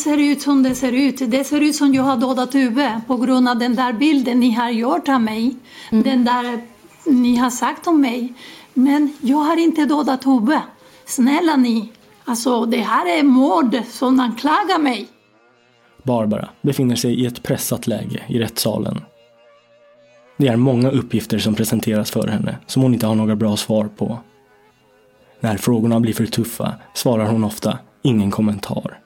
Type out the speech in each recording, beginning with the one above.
Ser ut som det ser ut. Det ser ut som jag har dödat Ube på grund av den där bilden ni har gjort av mig. Den där ni har sagt om mig. Men jag har inte dödat Ube. Snälla ni. Alltså det här är mord som anklagar mig. Barbara befinner sig i ett pressat läge i rättssalen. Det är många uppgifter som presenteras för henne som hon inte har några bra svar på. När frågorna blir för tuffa svarar hon ofta ingen kommentar.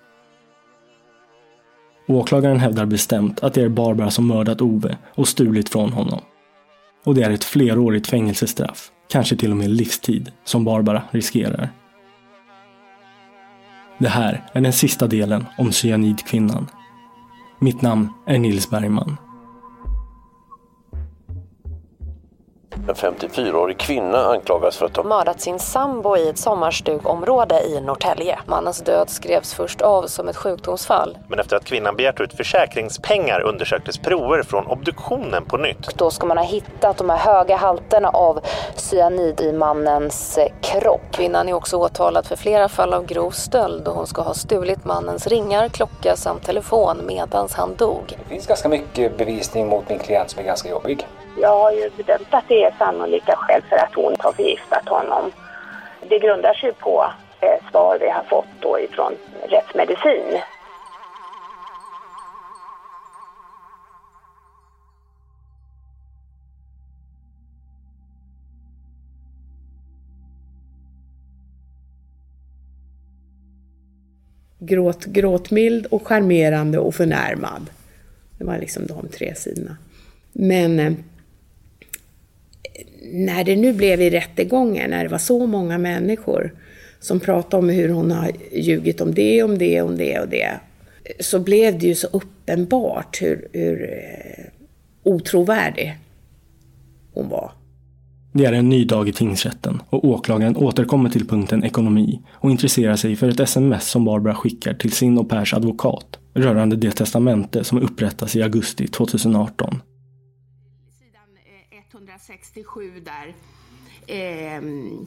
Åklagaren hävdar bestämt att det är Barbara som mördat Ove och stulit från honom. Och det är ett flerårigt fängelsestraff, kanske till och med livstid, som Barbara riskerar. Det här är den sista delen om cyanidkvinnan. Mitt namn är Nils Bergman. En 54-årig kvinna anklagas för att ha mördat sin sambo i ett sommarstugområde i Norrtälje. Mannens död skrevs först av som ett sjukdomsfall. Men efter att kvinnan begärt ut försäkringspengar undersöktes prover från obduktionen på nytt. Då ska man ha hittat de här höga halterna av cyanid i mannens eh, kropp. Kvinnan är också åtalad för flera fall av grov stöld och hon ska ha stulit mannens ringar, klocka samt telefon medan han dog. Det finns ganska mycket bevisning mot min klient som är ganska jobbig. Jag har ju bedömt att det är sannolika skäl för att hon har förgiftat honom. Det grundar sig på eh, svar vi har fått då ifrån rättsmedicin. Gråt, gråtmild och charmerande och förnärmad. Det var liksom de tre sidorna. Men eh, när det nu blev i rättegången, när det var så många människor som pratade om hur hon har ljugit om det, om det, om det och det, så blev det ju så uppenbart hur, hur eh, otrovärdig hon var. Det är en ny dag i tingsrätten och åklagaren återkommer till punkten ekonomi och intresserar sig för ett sms som Barbara skickar till sin och Pers advokat rörande det testamente som upprättas i augusti 2018. 167 där. Ehm,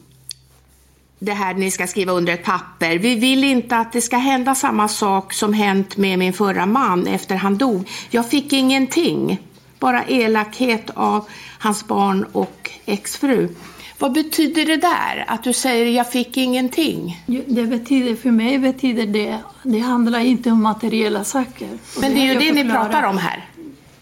det här ni ska skriva under ett papper. Vi vill inte att det ska hända samma sak som hänt med min förra man efter han dog. Jag fick ingenting. Bara elakhet av hans barn och exfru. Vad betyder det där? Att du säger jag fick ingenting? Det betyder, för mig betyder det, det handlar inte om materiella saker. Men det är ju det ni pratar om här.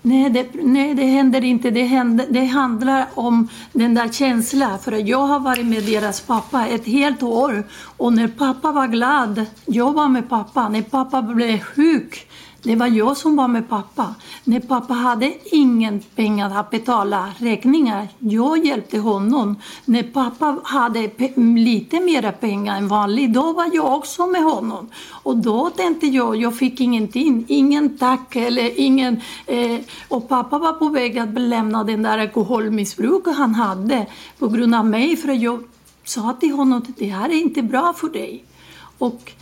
Nej det, nej, det händer inte. Det, händer, det handlar om den där känslan. För jag har varit med deras pappa ett helt år. Och när pappa var glad, jag var med pappa. När pappa blev sjuk, det var jag som var med pappa. När pappa hade ingen pengar att betala räkningar, jag hjälpte honom. När pappa hade lite mer pengar än vanligt, då var jag också med honom. Och då tänkte jag, jag fick ingenting, ingen tack eller ingen... Eh, och pappa var på väg att lämna den där alkoholmissbruket han hade på grund av mig, för jag sa till honom att det här är inte bra för dig. Och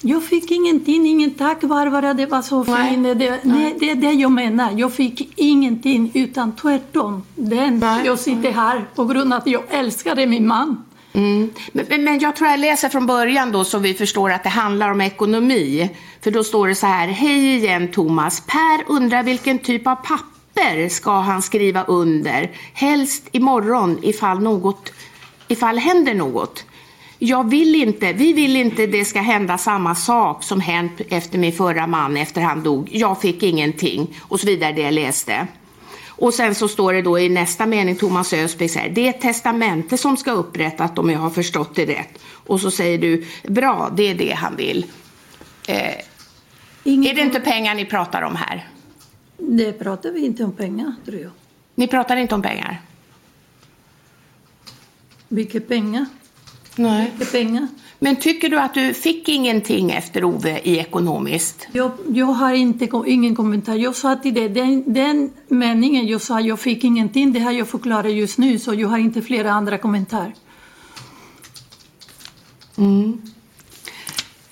jag fick ingenting, ingen tack Barbara, det var så fint. Det, det, det är det jag menar. Jag fick ingenting utan tvärtom. Den, jag sitter här på grund av att jag älskade min man. Mm. Men, men, jag tror jag läser från början då så vi förstår att det handlar om ekonomi. För då står det så här, hej igen Thomas. Per undrar vilken typ av papper ska han skriva under? Helst imorgon ifall något, ifall händer något jag vill inte, vi vill inte det ska hända samma sak som hänt efter min förra man efter han dog. Jag fick ingenting och så vidare det jag läste. Och sen så står det då i nästa mening Thomas Ösby säger det är ett testamente som ska upprättas om jag har förstått det rätt. Och så säger du bra, det är det han vill. Eh, är det inte pengar ni pratar om här? Det pratar vi inte om pengar tror jag. Ni pratar inte om pengar? Vilka pengar? Nej. Mycket pengar. Men tycker du att du fick ingenting efter Ove i ekonomiskt? Jag, jag har inte, ingen kommentar. Jag sa till det, den, den meningen jag sa jag fick ingenting, det har jag förklarat just nu så jag har inte flera andra kommentarer. Mm.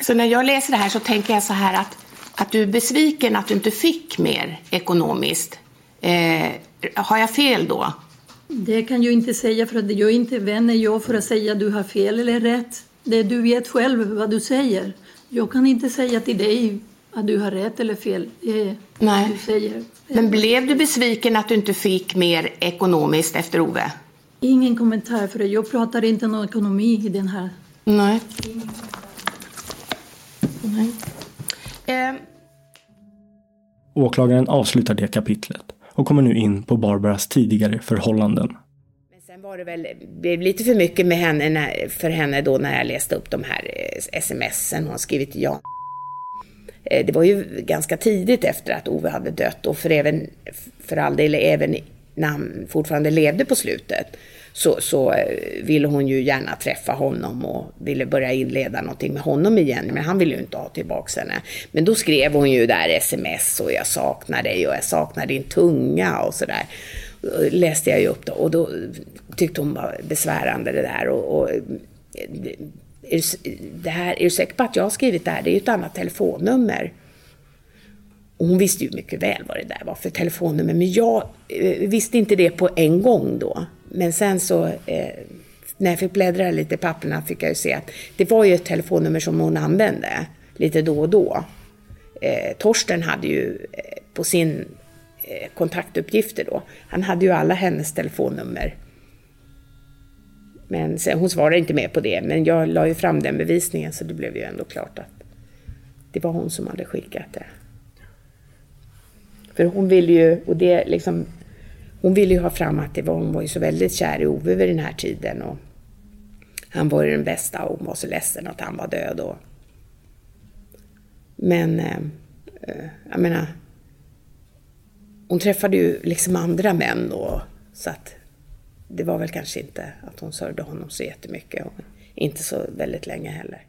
Så när jag läser det här så tänker jag så här att, att du är besviken att du inte fick mer ekonomiskt. Eh, har jag fel då? Det kan jag inte säga för att jag är inte vän jag för att säga att du har fel eller rätt. Det du vet själv vad du säger. Jag kan inte säga till dig att du har rätt eller fel. Nej. Du säger. Men blev du besviken att du inte fick mer ekonomiskt efter Ove? Ingen kommentar för jag pratar inte om ekonomi i den här. Nej. Nej. Eh. Åklagaren avslutar det kapitlet och kommer nu in på Barbaras tidigare förhållanden. Men sen var det väl blev lite för mycket med henne när, för henne då när jag läste upp de här eh, smsen hon skrivit till Jan. Eh, det var ju ganska tidigt efter att Ove hade dött och för, även, för all del även när han fortfarande levde på slutet så, så eh, ville hon ju gärna träffa honom och ville börja inleda någonting med honom igen. Men han ville ju inte ha tillbaka henne. Men då skrev hon ju där sms och jag saknar dig och jag saknar din tunga och sådär. Läste jag ju upp då och då tyckte hon var besvärande det där. Och, och eh, är, det här, är du säker på att jag har skrivit det här? Det är ju ett annat telefonnummer. Och hon visste ju mycket väl vad det där var för telefonnummer, men jag eh, visste inte det på en gång då. Men sen så, eh, när jag fick bläddra lite i papperna fick jag ju se att det var ju ett telefonnummer som hon använde lite då och då. Eh, Torsten hade ju eh, på sin eh, kontaktuppgifter då, han hade ju alla hennes telefonnummer. Men sen, hon svarade inte mer på det, men jag la ju fram den bevisningen så det blev ju ändå klart att det var hon som hade skickat det. För hon ville ju, och det liksom hon ville ju ha fram att det var, hon var ju så väldigt kär i Ove vid den här tiden och han var ju den bästa och hon var så ledsen att han var död. Och... Men, eh, eh jag menar, hon träffade ju liksom andra män då, så att det var väl kanske inte att hon sörjde honom så jättemycket och inte så väldigt länge heller.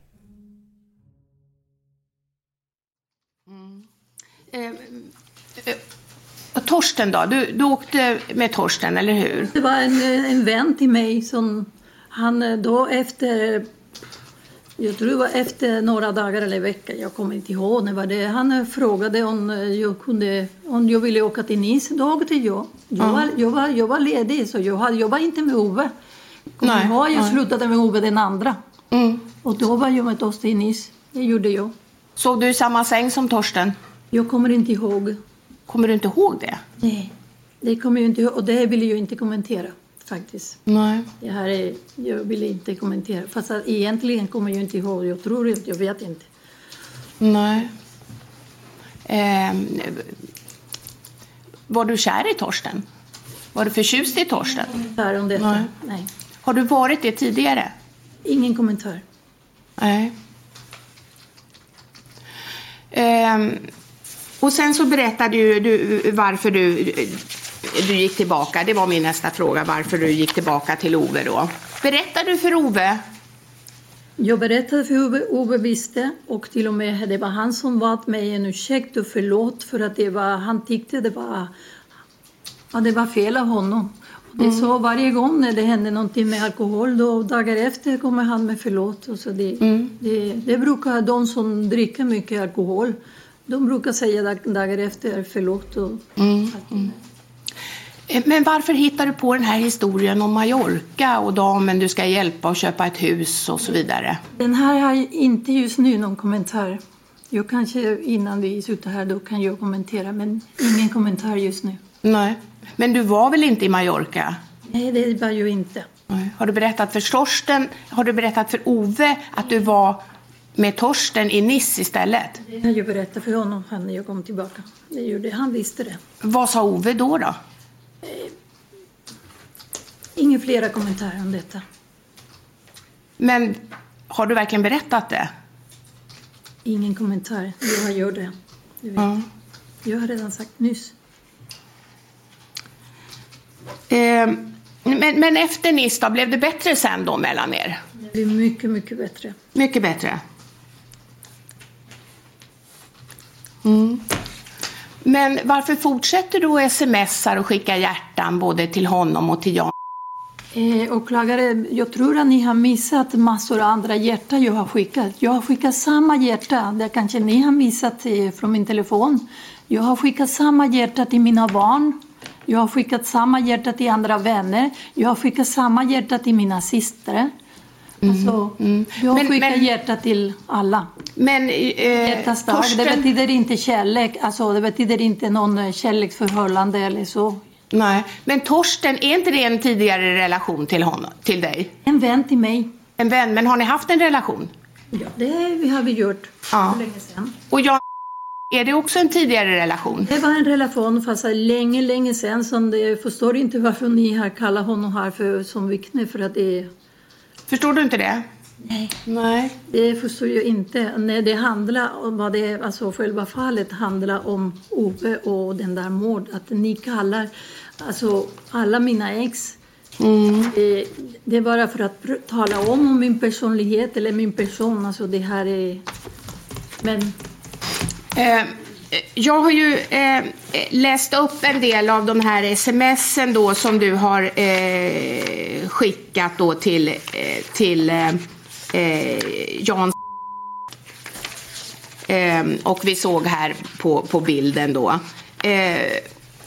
Mm. Eh, eh Torsten då? Du, du åkte med Torsten, eller hur? Det var en, en vän till mig som han då efter jag tror det var efter några dagar eller vecka, jag kommer inte ihåg när var det. Han frågade om jag, kunde, om jag ville åka till Nice. Då åkte jag. Jag, var, jag, var, jag var ledig så jag, hade, jag var inte med Ove. Nej, ihåg, jag slutade med Ove den andra. Mm. Och då var jag med Torsten i Nice. Det gjorde jag. Såg du i samma säng som Torsten? Jag kommer inte ihåg. Kommer du inte ihåg det? Nej, det kommer jag inte ihåg. Och det vill jag inte kommentera faktiskt. Nej. Det här är, jag vill inte kommentera. Fast att egentligen kommer jag inte ihåg. Jag tror inte, jag vet inte. Nej. Eh, Var du kär i Torsten? Var du förtjust i Torsten? Kommentar om detta? Nej. Nej. Har du varit det tidigare? Ingen kommentar. Nej. Ehm, och sen så berättade ju du varför du, du gick tillbaka. Det var min nästa fråga, varför du gick tillbaka till Ove då. Berättade du för Ove? Jag berättade för Ove, Ove visste och till och med det var han som bad mig en ursäkt och förlåt för att det var, han tyckte det var, ja, det var fel av honom. Och det är så varje gång när det händer någonting med alkohol då dagar efter kommer han med förlåt. Och så det, det, det brukar de som dricker mycket alkohol de brukar säga dag, dagar efter förlåt. Och, Eh, Men varför hittar du på den här historien om Mallorca och damen du ska hjälpa och köpa ett hus och så vidare? Den här har inte just nu någon kommentar. Jag kanske innan vi slutar här då kan jag kommentera men ingen kommentar just nu. Nej. Men du var väl inte i Mallorca? Nej, det var jag inte. Nej. Har du berättat för Torsten, har du berättat för Ove att du var med Torsten i Nice istället? Det har jag berättat för honom när jag kom tillbaka. Det gjorde, han visste det. Vad sa Ove då? då? Inga flera kommentarer om detta. Men har du verkligen berättat det? Ingen kommentar. Jag har gjort det. Du vet. Ja. Jag har redan sagt nyss. Eh, men, men efter Nice då, blev det bättre sen då mellan er? Det blir mycket, mycket bättre. Mycket bättre. Mm. Men varför fortsätter du att smsar och skicka hjärtan både till honom och till Jan? Eh, åklagare, jag tror att ni har missat massor av andra hjärtan jag har skickat. Jag har skickat samma hjärta, det kanske ni har missat eh, från min telefon. Jag har skickat samma hjärta till mina barn. Jag har skickat samma hjärta till andra vänner. Jag har skickat samma hjärta till mina systrar. Alltså, jag har Men- skickat men- hjärta till alla. Men eh, Hjärtas dag, det Torsten... betyder inte kärlek, alltså det betyder inte någon eh, kärleksförhållande eller så. Nej, men Torsten, är inte det en tidigare relation till honom, till dig? En vän till mig. En vän, men har ni haft en relation? Ja, det har vi gjort Ja. för länge sedan. Och Jan, är det också en tidigare relation? Det var en relation fast länge, länge sedan. Det, jag förstår inte varför ni har kallat honom här för, som vittne för att det Förstår du inte det? Nej. Nej. Det förstår jag inte. När det handlar om vad det, alltså själva fallet handlar om Ove och den där mord. Att ni kallar alltså alla mina ex. Det, det är bara för att pr- tala om, om min personlighet eller min person. Alltså det här är... Men Eh, jag har ju eh, läst upp en del av de här smsen då som du har eh, skickat då till, eh, till eh, eh, Jan eh, och vi såg här på, på bilden då. Eh,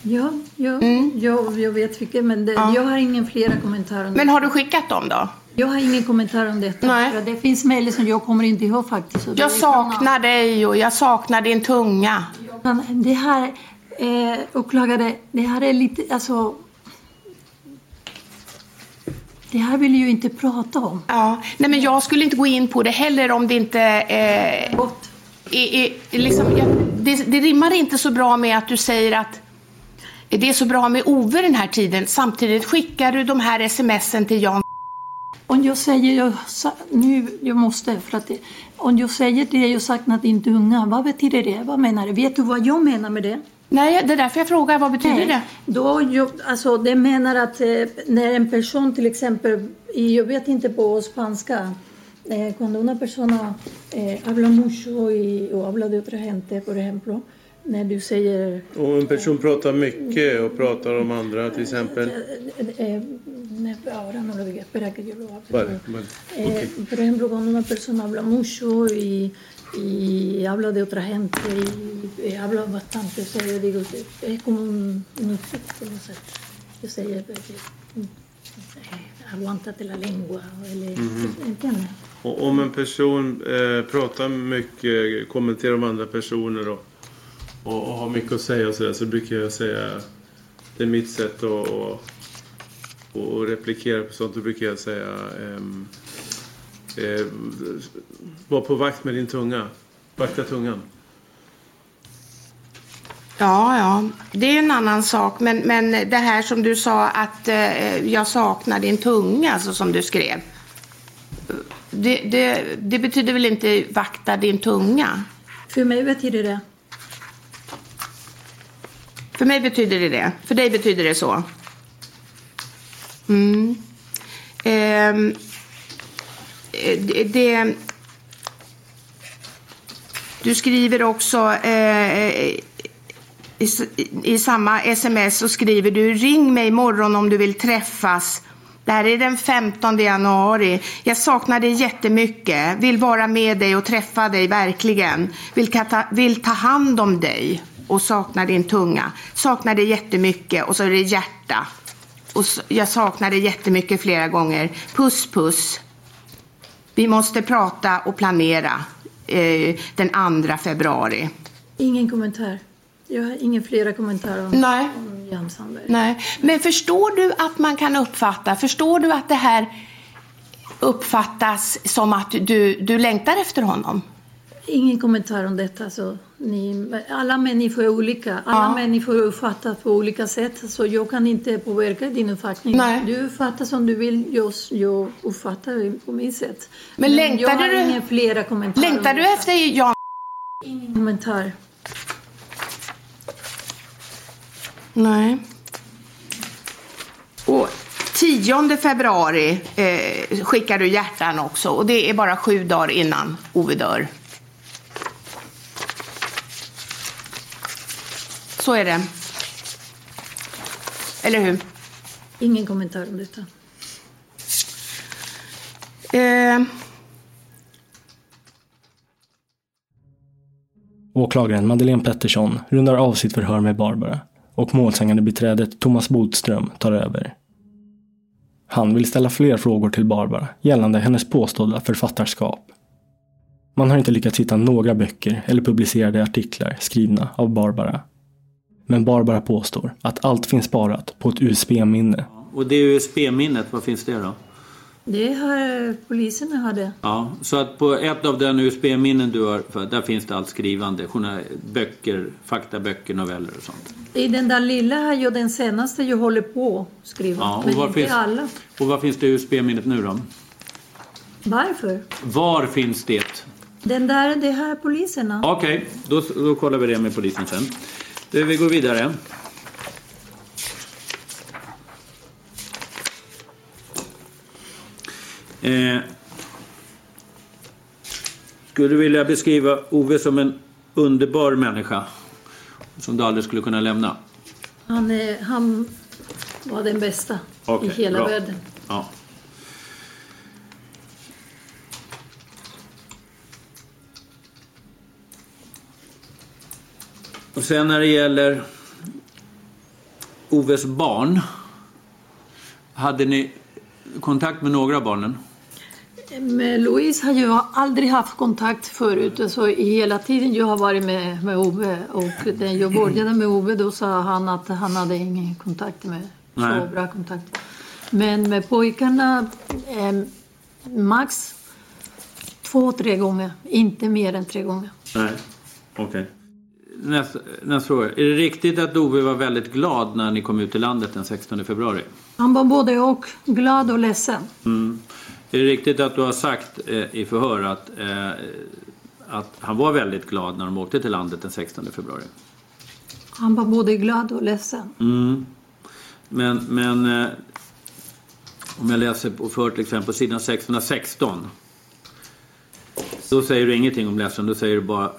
ja, ja jag, jag vet vilket. Men det, jag har ingen flera kommentarer om men har du skickat dem då? Jag har ingen kommentar om detta. Nej. Det finns mejl som jag kommer inte ihåg faktiskt. Jag saknar dig och jag saknar din tunga. Men det här, eh, åklagare, det här är lite, alltså... Det här vill jag ju inte prata om. Ja, nej men jag skulle inte gå in på det heller om det inte... Eh, Gott. är, är, liksom, jag, det, det rimmar inte så bra med att du säger att det är så bra med Ove den här tiden. Samtidigt skickar du de här smsen till Jan. Om jag säger, jag, nu, jag måste, för att det, om jag säger det jag saknar din tunga, vad betyder det? Vad menar du? Vet du vad jag menar med det? Nej, det är därför jag frågar. Vad betyder det? Då, jag, alltså, det menar att eh, när en person till exempel, i, jag vet inte på spanska, eh, cuando una persona eh, habla mucho y, o habla de otra gente, por ejemplo, när du säger Och en person pratar mycket och pratar om andra till exempel. eh, eh, nej, ahora no lo digo, espera que yo lo hablo. Vale, vale. Eh, Por ejemplo, cuando una persona habla mucho y, y habla de otra gente y, eh, habla bastante, o sea, yo digo, es- como un, un insulto, no sé. Yo sé, eh, eh, aguántate la lengua, eller, Mhm. ¿entiendes? Och om en person eh, pratar mycket, kommenterar om andra personer och, och, och har mycket att säga och så, där, så brukar jag säga det är mitt sätt att och, och replikera på sånt. Då brukar jag säga ehm, eh, var på vakt med din tunga. Vakta tungan. Ja, ja, det är en annan sak. Men, men det här som du sa att eh, jag saknar din tunga, alltså som du skrev. Det, det, det betyder väl inte vakta din tunga? För mig betyder det. För mig betyder det det. För dig betyder det så. Mm. Ehm, Eh, det, det, du skriver också eh, eh i, i samma sms så skriver du ring mig imorgon om du vill träffas. Det här är den 15 januari. Jag saknar dig jättemycket. Vill vara med dig och träffa dig verkligen. Vill ta, vill ta hand om dig och saknar din tunga. Saknar dig jättemycket och så är det hjärta. Och så, jag saknar dig jättemycket flera gånger. Puss puss. Vi måste prata och planera eh, den 2 februari. Ingen kommentar. Jag har ingen flera kommentarer om, Nej. om Jan Sandberg. Nej, men förstår du att man kan uppfatta, förstår du att det här uppfattas som att du, du längtar efter honom? Ingen kommentar om detta. Så ni, alla människor är olika. Alla Ja. människor uppfattar på olika sätt. Så jag kan inte påverka din uppfattning. Nej. Du uppfattar som du vill. Jag, jag uppfattar på mitt sätt. Men längtade jag har du- inga flera kommentarer. Längtar du efter Jan? Ingen kommentar. Nej. Och 10 februari eh, skickar du hjärtan också och det är bara sju dagar innan Ove dör. Så är det. Eller hur? Ingen kommentar om detta. Eh, Åklagaren Madeleine Pettersson rundar av sitt förhör med Barbara och målsägande beträdet Thomas Bodström tar över. Han vill ställa fler frågor till Barbara gällande hennes påstådda författarskap. Man har inte lyckats hitta några böcker eller publicerade artiklar skrivna av Barbara. Men Barbara påstår att allt finns sparat på ett USB-minne. Och det USB-minnet, vad finns det då? Det har poliserna hade. Ja, så att på ett av den USB-minnen du har, för där finns det allt skrivande. Böcker, faktaböcker, noveller och sånt. I den där lilla har jag den senaste jag håller på att skriva. Ja, och men var inte finns- alla. Och var finns det USB-minnet nu då? Varför? Var finns det? Den där, det här poliserna. Okej, då, då kollar vi det med polisen sen. Du, vi går vidare. Eh, skulle du vilja beskriva Ove som en underbar människa? Som du aldrig skulle kunna lämna? Han, är, han var den bästa Okej, i hela bra. världen. Ja. Och sen när det gäller Oves barn. Hade ni kontakt med några av barnen? Med Louise har jag aldrig haft kontakt förut. Så hela tiden jag har varit med, med Ove. Och när jag började med Ove då sa han att han hade ingen kontakt med Nej. så bra kontakt. Men med pojkarna eh, max två, tre gånger. Inte mer än tre gånger. Nej. Okej. Nästa, nästa fråga. Är det riktigt att Ove var väldigt glad när ni kom ut i landet den 16 februari? Han var både och glad och ledsen. Mm. Är det riktigt att du har sagt eh, i förhör att, eh, att han var väldigt glad när de åkte till landet den 16 februari? Han var både glad och ledsen. Mm. Men, men eh, om jag läser på för till exempel på sidan 616. Då säger du ingenting om ledsen, då säger du bara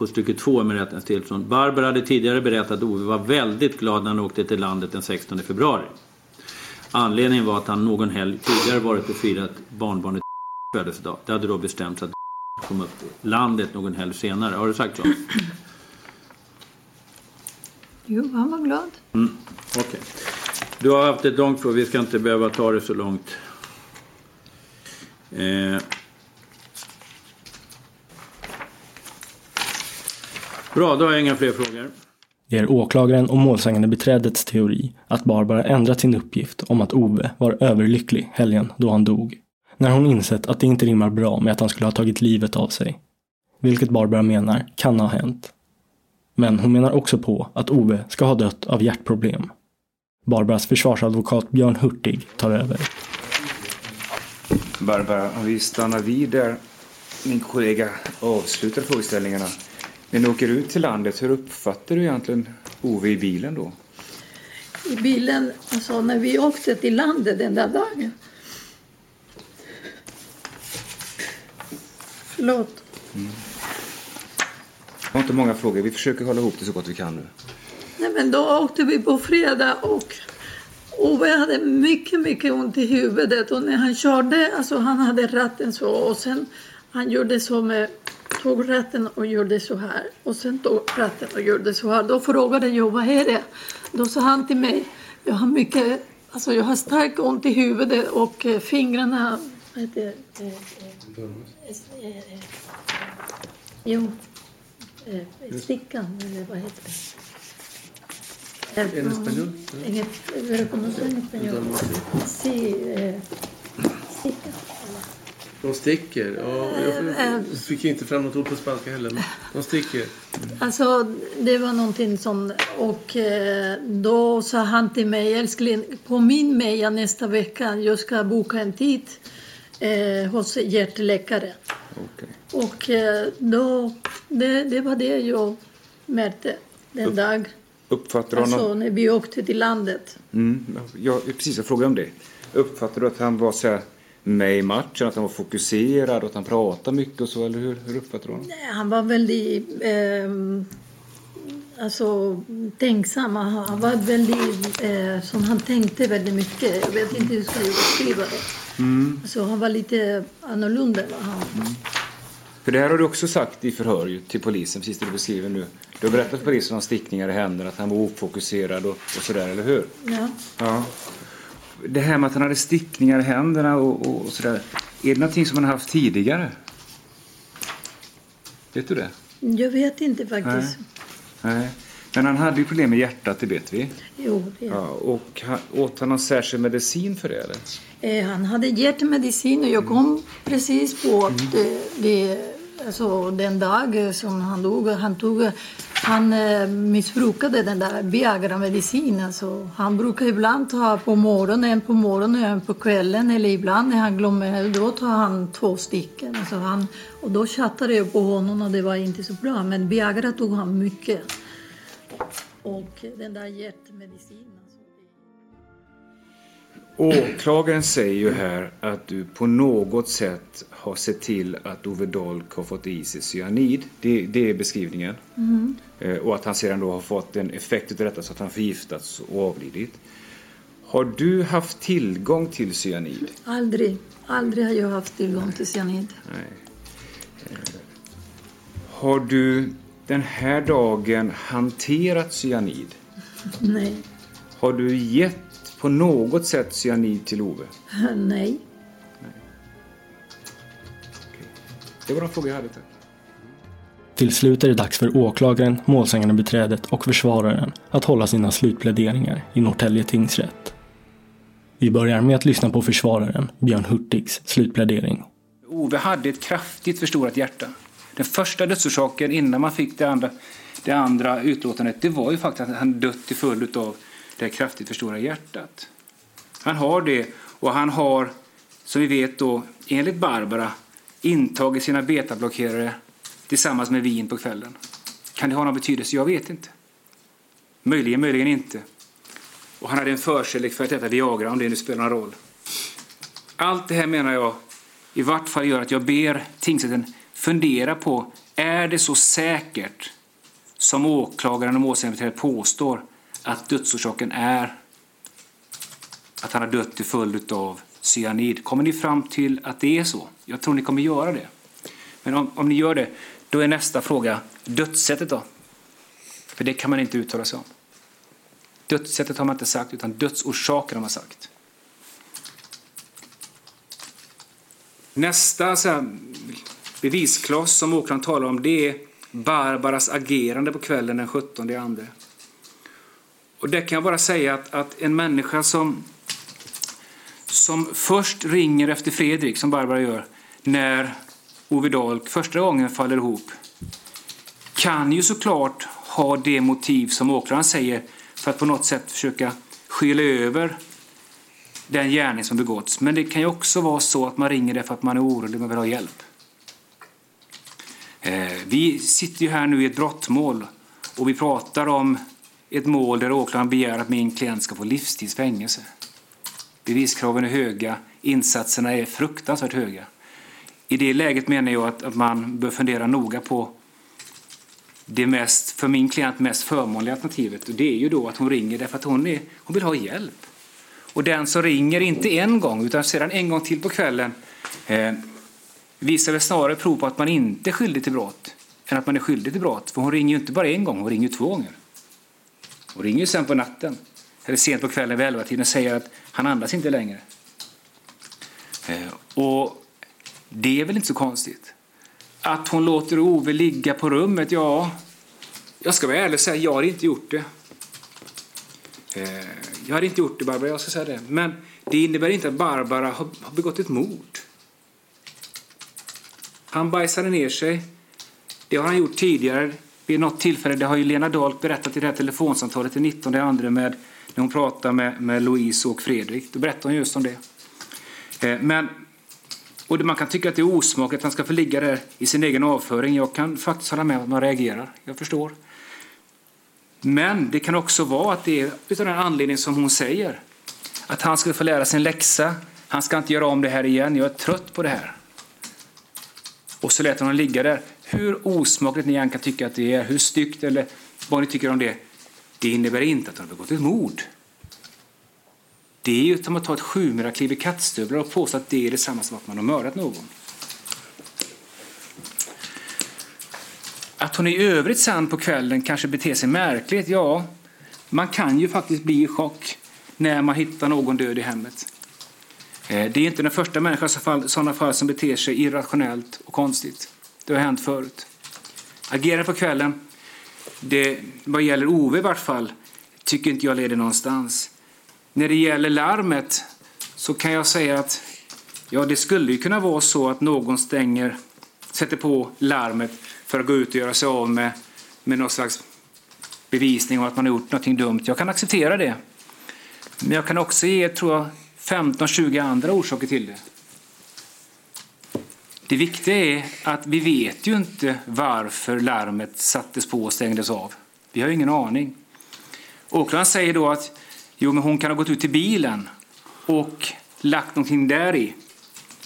på stycke två med rättens tillstånd. Barbara hade tidigare berättat att Ove var väldigt glad när han åkte till landet den 16 februari. Anledningen var att han någon helg tidigare varit och firat barnbarnet födelsedag. Det hade då bestämts att kom upp till landet någon helg senare. Har du sagt så? Jo, han var glad. Mm, Okej. Du har haft ett långt för vi ska inte behöva ta det så långt. Eh. Bra, då har jag inga fler frågor. Det är åklagaren och målsägande beträdets teori att Barbara ändrat sin uppgift om att Ove var överlycklig helgen då han dog. När hon insett att det inte rimmar bra med att han skulle ha tagit livet av sig. Vilket Barbara menar kan ha hänt. Men hon menar också på att Ove ska ha dött av hjärtproblem. Barbaras försvarsadvokat Björn Hurtig tar över. Barbara, om vi stannar vid där min kollega avslutar frågeställningarna. När ni åker ut till landet, hur uppfattar du egentligen Ove i bilen då? I bilen, alltså när vi åkte till landet den där dagen. Förlåt. Mm. Jag har inte många frågor. Vi försöker hålla ihop det så gott vi kan nu. Nej, men då åkte vi på fredag och Ove hade mycket, mycket ont i huvudet och när han körde, alltså han hade ratten så och sen han gjorde så med, tog ratten och gjorde så här och sen tog ratten och gjorde så här. Då frågade jag vad är det? Då sa han till mig, jag har mycket, alltså jag har starkt ont i huvudet och eh, fingrarna, vad heter det? Eh, eh, Jo, stickan eller vad heter det? ¿En español? En, pero como no en español. Sí, eh, stickan. De sticker. Ja, jag fick inte fram något ord på spanska heller. Men de sticker. Alltså, det var någonting som... Och eh, då sa han till mig, älskling, påminn mig nästa vecka jag ska boka en tid eh, hos hjärtläkare. Och eh, då, det, det var det jag märkte den dag. Uppfattar du Alltså när vi åkte till landet. Mm, jag, precis, jag frågade om det. Uppfattar du att han var så här med i matchen, att han var fokuserad och att han pratade mycket och så, eller hur, hur uppfattar du honom? Nej, Han var väldigt ehm, alltså, tänksam. Han var väldigt, eh, som han tänkte väldigt mycket. Jag vet inte hur ska jag beskriva det. Mm. Alltså, han var lite annorlunda. Han, För det här har du också sagt i förhör till polisen, precis det du beskriver nu. Du har berättat för polisen om stickningar i händerna, att han var ofokuserad och, och sådär, eller hur? ja. Ja. Det här med att han hade stickningar i händerna och, och, och sådär. Är det någonting som han har haft tidigare? Vet du det? Jag vet inte faktiskt. Nej. Men han hade ju problem med hjärtat, det vet vi. Jo, det. Ja, och han, åt han någon särskild medicin för det? Eh, han hade hjärtmedicin och jag kom precis på att eh, det, alltså, den dag som han dog, han, tog, han eh, missbrukade den där Viagra-medicinen. Så han brukar ibland ta på morgonen, på morgonen, en på kvällen eller ibland när han glömmer, då tar han två stycken. Alltså, han, och då chattade jag på honom och det var inte så bra. Men Viagra tog han mycket. Och den där hjärtmedicinen. Åklagaren säger ju här att du på något sätt har sett till att Ove Dolk har fått i sig cyanid. Det, det är beskrivningen. Mm. Och att han sedan då har fått en effekt av detta så att han förgiftats och avlidit. Har du haft tillgång till cyanid? Aldrig, aldrig har jag haft tillgång till cyanid. Nej. Eh, Har du den här dagen hanterat cyanid? Nej, Har du gett på något sätt cyanid till Ove? nej. Det var de frågor jag hade. Tack. Till slut är det dags för åklagaren, målsägande beträdet och försvararen att hålla sina slutpläderingar i Norrtälje tingsrätt. Vi börjar med att lyssna på försvararen, Björn Hurtigs, slutplädering. Ove hade ett kraftigt förstorat hjärta. Den första dödsorsaken innan man fick det andra, det andra utlåtandet det var ju faktiskt att han dött till följd av det här kraftigt förstorade hjärtat. Han har det och han har, som vi vet då, enligt Barbara intagit sina betablockerare tillsammans med vin på kvällen. Kan det ha någon betydelse? Jag vet inte. Möjligen, möjligen inte. Och han hade en förkärlek för att äta Viagra, om det nu spelar någon roll. Allt det här menar jag i vart fall gör att jag ber tingsrätten fundera på, är det så säkert som åklagaren och målsägandebiträdet påstår att dödsorsaken är att han har dött till följd av cyanid? Kommer ni fram till att det är så? Jag tror ni kommer göra det. Men om, om ni gör det, då är nästa fråga dödssättet då? För det kan man inte uttala sig om. Dödssättet har man inte sagt, utan dödsorsaken har man sagt. Nästa så här, beviskloss som åklagaren talar om det är Barbaras agerande på kvällen den 17 andra. Och det kan jag bara säga att, att en människa som, som först ringer efter Fredrik, som Barbara gör, när Ove Dahlk första gången faller ihop, kan ju såklart ha det motiv som åklagaren säger för att på något sätt försöka skyla över den gärning som begåtts. Men det kan ju också vara så att man ringer därför att man är orolig och vill ha hjälp. Eh, vi sitter ju här nu i ett brottmål och vi pratar om ett mål där åklagaren begär att min klient ska få livstidsfängelse. Beviskraven är höga, insatserna är fruktansvärt höga. I det läget menar jag att, att man bör fundera noga på det mest, för min klient mest förmånliga alternativet. Och det är ju då att hon ringer därför att hon, är, hon vill ha hjälp. Och den som ringer, inte en gång, utan sedan en gång till på kvällen, eh, visar väl snarare prov på att man inte är skyldig till brott än att man är skyldig till brott. För hon ringer ju inte bara en gång, hon ringer två gånger och ringer sen på natten, eller sent på kvällen vid elvatiden och säger att han andas inte längre. Eh, och det är väl inte så konstigt. Att hon låter Ove ligga på rummet, ja, jag ska vara ärlig och säga jag har inte gjort det. Eh, jag har inte gjort det, Barbara, jag ska säga det. Men det innebär inte att Barbara har begått ett mord. Han bajsade ner sig. Det har han gjort tidigare vid något tillfälle. Det har ju Lena Dahlk berättat i det här telefonsamtalet den 19 andra med när hon pratade med, med Louise och Fredrik. Då berättade hon just om det. Eh, men, och man kan tycka att det är osmakligt att han ska få ligga där i sin egen avföring. Jag kan faktiskt hålla med om att man reagerar. Jag förstår. Men det kan också vara att det är av den anledning som hon säger. Att han ska få lära sig en läxa. Han ska inte göra om det här igen. Jag är trött på det här. Och så lät hon honom ligga där. Hur osmakligt ni än kan tycka att det är, hur styggt eller vad ni tycker om det, det innebär inte att hon har begått ett mord. Det är ju som att ta ett sjumilakliv i kattstövlar och påstå att det är detsamma som att man har mördat någon. Att hon i övrigt sen på kvällen kanske beter sig märkligt, ja, man kan ju faktiskt bli i chock när man hittar någon död i hemmet. Eh, det är inte den första människan i sådana fall som beter sig irrationellt och konstigt. Det har hänt förut. Agerandet på kvällen, det, vad gäller Ove i vart fall, tycker inte jag leder någonstans. När det gäller larmet så kan jag säga att ja, det skulle ju kunna vara så att någon stänger, sätter på larmet för att gå ut och göra sig av med, med någon slags bevisning om att man har gjort någonting dumt. Jag kan acceptera det. Men jag kan också ge, tror jag, 15-20 andra orsaker till det. Det viktiga är att vi vet ju inte varför larmet sattes på och stängdes av. Vi har ingen aning. Åklagaren säger då att jo, men hon kan ha gått ut till bilen och lagt någonting där i.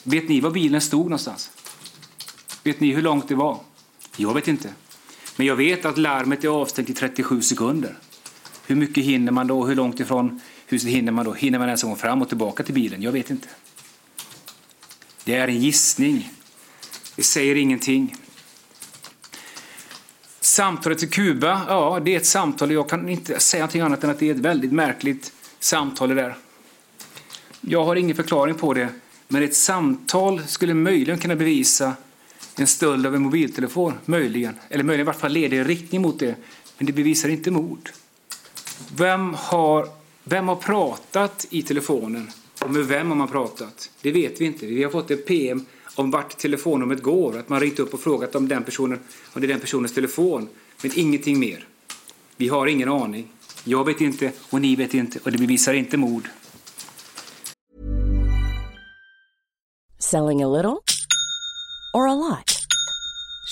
Vet ni var bilen stod någonstans? Vet ni hur långt det var? Jag vet inte. Men jag vet att larmet är avstängt i 37 sekunder. Hur mycket hinner man då? Hur långt ifrån huset hinner man då? Hinner man ens gå fram och tillbaka till bilen? Jag vet inte. Det är en gissning. Det säger ingenting. Samtalet till Kuba, ja, det är ett samtal. Jag kan inte säga någonting annat än att det är ett väldigt märkligt samtal det där. Jag har ingen förklaring på det, men ett samtal skulle möjligen kunna bevisa en stöld av en mobiltelefon, möjligen. Eller möjligen i vart fall leder i riktning mot det. Men det bevisar inte mord. Vem har, vem har pratat i telefonen? Och med vem har man pratat? Det vet vi inte. Vi har fått ett PM om vart telefonnumret går. Att man ringt upp och frågat om, den personen, om det är den personens telefon. Men ingenting mer. Vi har ingen aning. Jag vet inte och ni vet inte och det bevisar inte mord. Selling a little or a lot?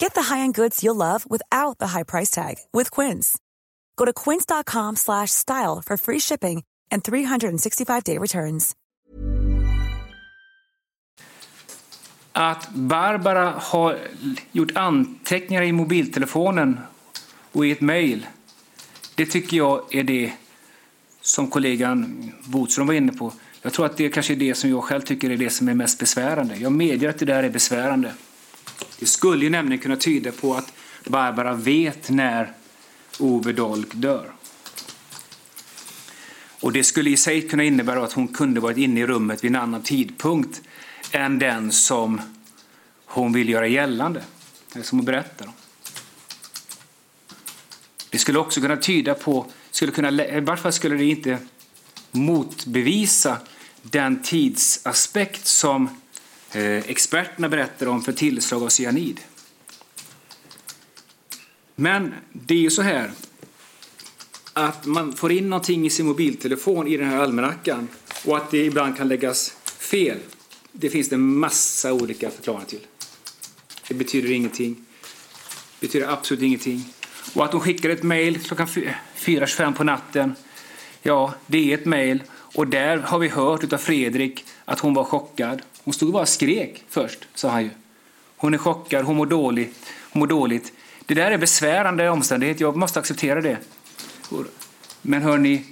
Get the high-end goods you'll love without the high price tag with Quince. Go to quince.com slash style for free shipping and 365-day returns. Att Barbara har gjort anteckningar i mobiltelefonen och i ett mejl, det tycker jag är det som kollegan Botström var inne på. Jag tror att det kanske är det som jag själv tycker är det som är mest besvärande. Jag medger att det där är besvärande. Det skulle ju nämligen kunna tyda på att Barbara vet när Ove Dolk dör. Och det skulle i sig kunna innebära att hon kunde varit inne i rummet vid en annan tidpunkt än den som hon vill göra gällande, eller som hon berättar om. Det skulle också kunna tyda på, skulle kunna, i varje fall skulle det inte motbevisa den tidsaspekt som Eh, experterna berättar om för tillslag av cyanid. Men det är ju så här att man får in någonting i sin mobiltelefon i den här almanackan och att det ibland kan läggas fel. Det finns det en massa olika förklaringar till. Det betyder ingenting. Det betyder absolut ingenting. Och att hon skickar ett mejl klockan 4.25 på natten. Ja, det är ett mejl. Och där har vi hört av Fredrik att hon var chockad. Hon stod och bara skrek först, sa han ju. Hon är chockad, hon mår dåligt. Hon mår dåligt. Det där är besvärande omständighet, jag måste acceptera det. Men hörni,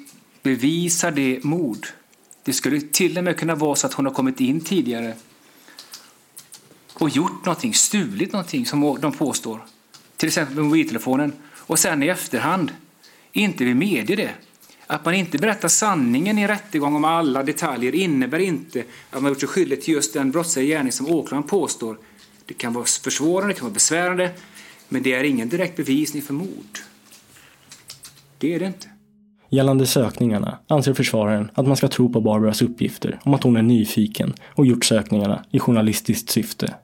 bevisa det mod. Det skulle till och med kunna vara så att hon har kommit in tidigare och gjort någonting, stulit någonting som de påstår. Till exempel mobiltelefonen. Och sen i efterhand inte vill medge det. Att man inte berättar sanningen i en rättegång om alla detaljer innebär inte att man gjort sig skyldig till just den brottsliga gärning som åklagaren påstår. Det kan vara försvårande, det kan vara besvärande, men det är ingen direkt bevisning för mord. Det är det inte. Gällande sökningarna anser försvararen att man ska tro på Barbaras uppgifter om att hon är nyfiken och gjort sökningarna i journalistiskt syfte.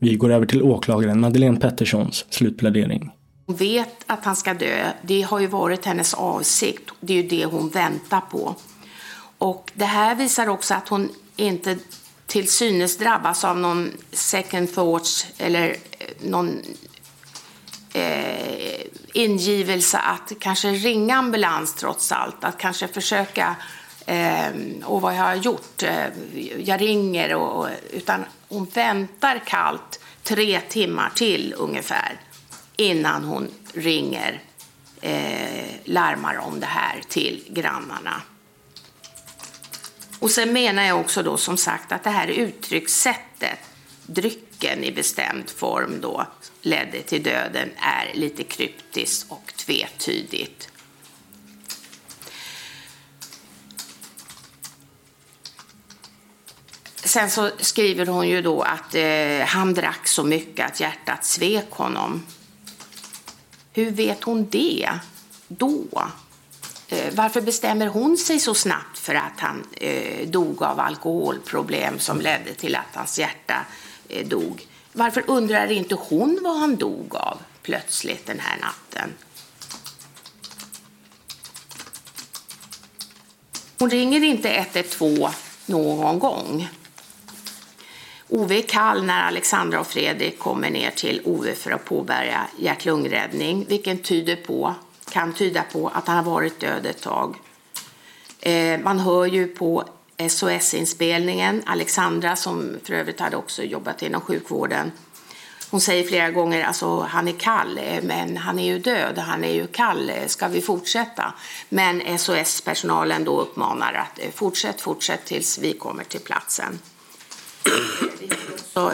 Vi går över till åklagaren Madeleine Petterssons slutplädering. Hon vet att han ska dö. Det har ju varit hennes avsikt. Det är ju det hon väntar på. Och det här visar också att hon inte till synes drabbas av någon second thoughts eller eh, någon eh, ingivelse att kanske ringa ambulans trots allt. Att kanske försöka, eh, och vad jag har gjort, eh, jag ringer och, utan hon väntar kallt tre timmar till ungefär innan hon ringer, eh, larmar om det här till grannarna. Och sen menar jag också då som sagt att det här uttryckssättet, drycken i bestämd form då, ledde till döden, är lite kryptiskt och tvetydigt. Sen så skriver hon ju då att eh, han drack så mycket att hjärtat svek honom. Hur vet hon det då? Eh, varför bestämmer hon sig så snabbt för att han eh, dog av alkoholproblem som ledde till att hans hjärta eh, dog? Varför undrar inte hon vad han dog av plötsligt den här natten? Hon ringer inte 112 någon gång. Ove är kall när Alexandra och Fredrik kommer ner till Ove för att påbörja hjärt-lungräddning, vilket tyder på, kan tyda på att han har varit död ett tag. Eh, man hör ju på SOS-inspelningen, Alexandra som för övrigt hade också jobbat inom sjukvården, hon säger flera gånger alltså han är kall, eh, men han är ju död, han är ju kall, eh, ska vi fortsätta? Men SOS-personalen då uppmanar att eh, fortsätt, fortsätt tills vi kommer till platsen. Så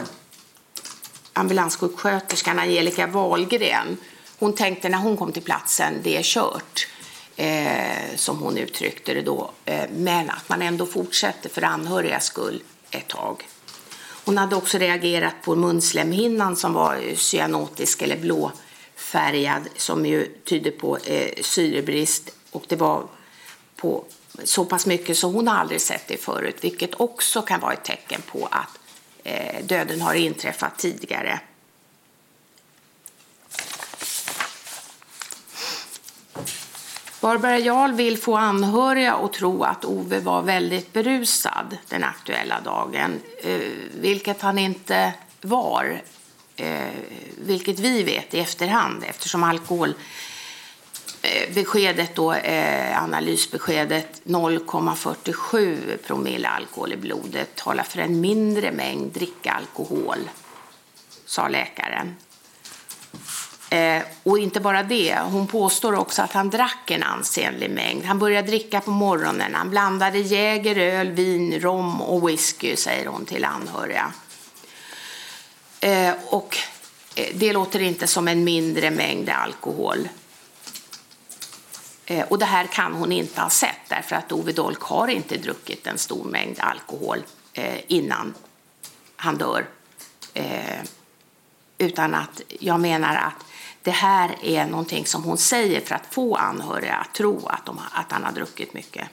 ambulanssjuksköterskan Angelica Wahlgren, hon tänkte när hon kom till platsen, det är kört. Eh, som hon uttryckte det då, eh, men att man ändå fortsätter för anhörigas skull ett tag. Hon hade också reagerat på munslemhinnan som var cyanotisk eller blåfärgad som ju tyder på eh, syrebrist och det var på så pass mycket så hon har aldrig sett det förut vilket också kan vara ett tecken på att Eh, döden har inträffat tidigare. Barbara Jarl vill få anhöriga att tro att Ove var väldigt berusad den aktuella dagen, eh, vilket han inte var. Eh, vilket vi vet i efterhand eftersom alkohol Eh, beskedet då, eh, analysbeskedet 0,47 promille alkohol i blodet talar för en mindre mängd dricka alkohol, sa läkaren. Eh, och inte bara det, hon påstår också att han drack en ansenlig mängd. Han började dricka på morgonen, han blandade jäger, öl, vin, rom och whisky, säger hon till anhöriga. Eh, och eh, det låter inte som en mindre mängd alkohol. Eh, och det här kan hon inte ha sett därför att Ove Dolk har inte druckit en stor mängd alkohol eh, innan han dör. Eh, utan att jag menar att det här är någonting som hon säger för att få anhöriga att tro att, de, att han har druckit mycket.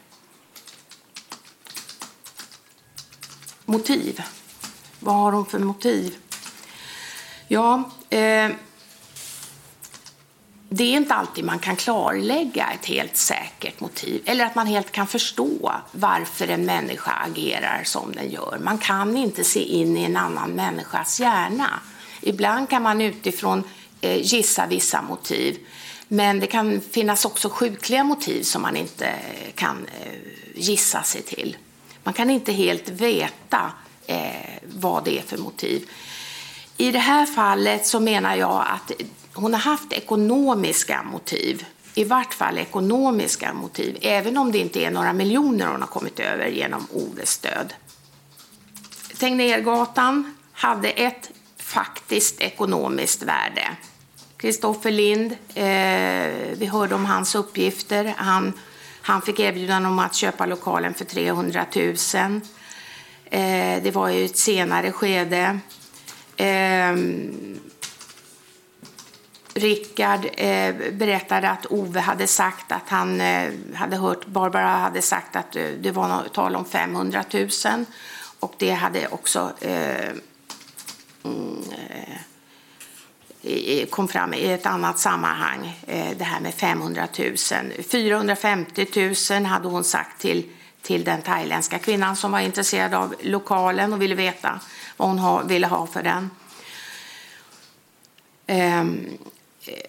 Motiv. Vad har hon för motiv? Ja, eh, det är inte alltid man kan klarlägga ett helt säkert motiv eller att man helt kan förstå varför en människa agerar som den gör. Man kan inte se in i en annan människas hjärna. Ibland kan man utifrån eh, gissa vissa motiv. Men det kan finnas också sjukliga motiv som man inte kan eh, gissa sig till. Man kan inte helt veta eh, vad det är för motiv. I det här fallet så menar jag att hon har haft ekonomiska motiv. I vart fall ekonomiska motiv, även om det inte är några miljoner hon har kommit över genom Oves stöd. Tegnérgatan hade ett faktiskt ekonomiskt värde. Kristoffer Lind, eh, vi hörde om hans uppgifter. Han Han fick erbjudande om att köpa lokalen för 300 000. Eh, det var ju ett senare skede. Eh, Rickard eh, berättade att Ove hade sagt att han eh, hade hört, Barbara hade sagt att eh, det var tal om 500 000 och det hade också eh, mm, eh, kom fram i ett annat sammanhang, eh, det här med 500 000. 450 000 hade hon sagt till, till den thailändska kvinnan som var intresserad av lokalen och ville veta vad hon ha, ville ha för den. Um,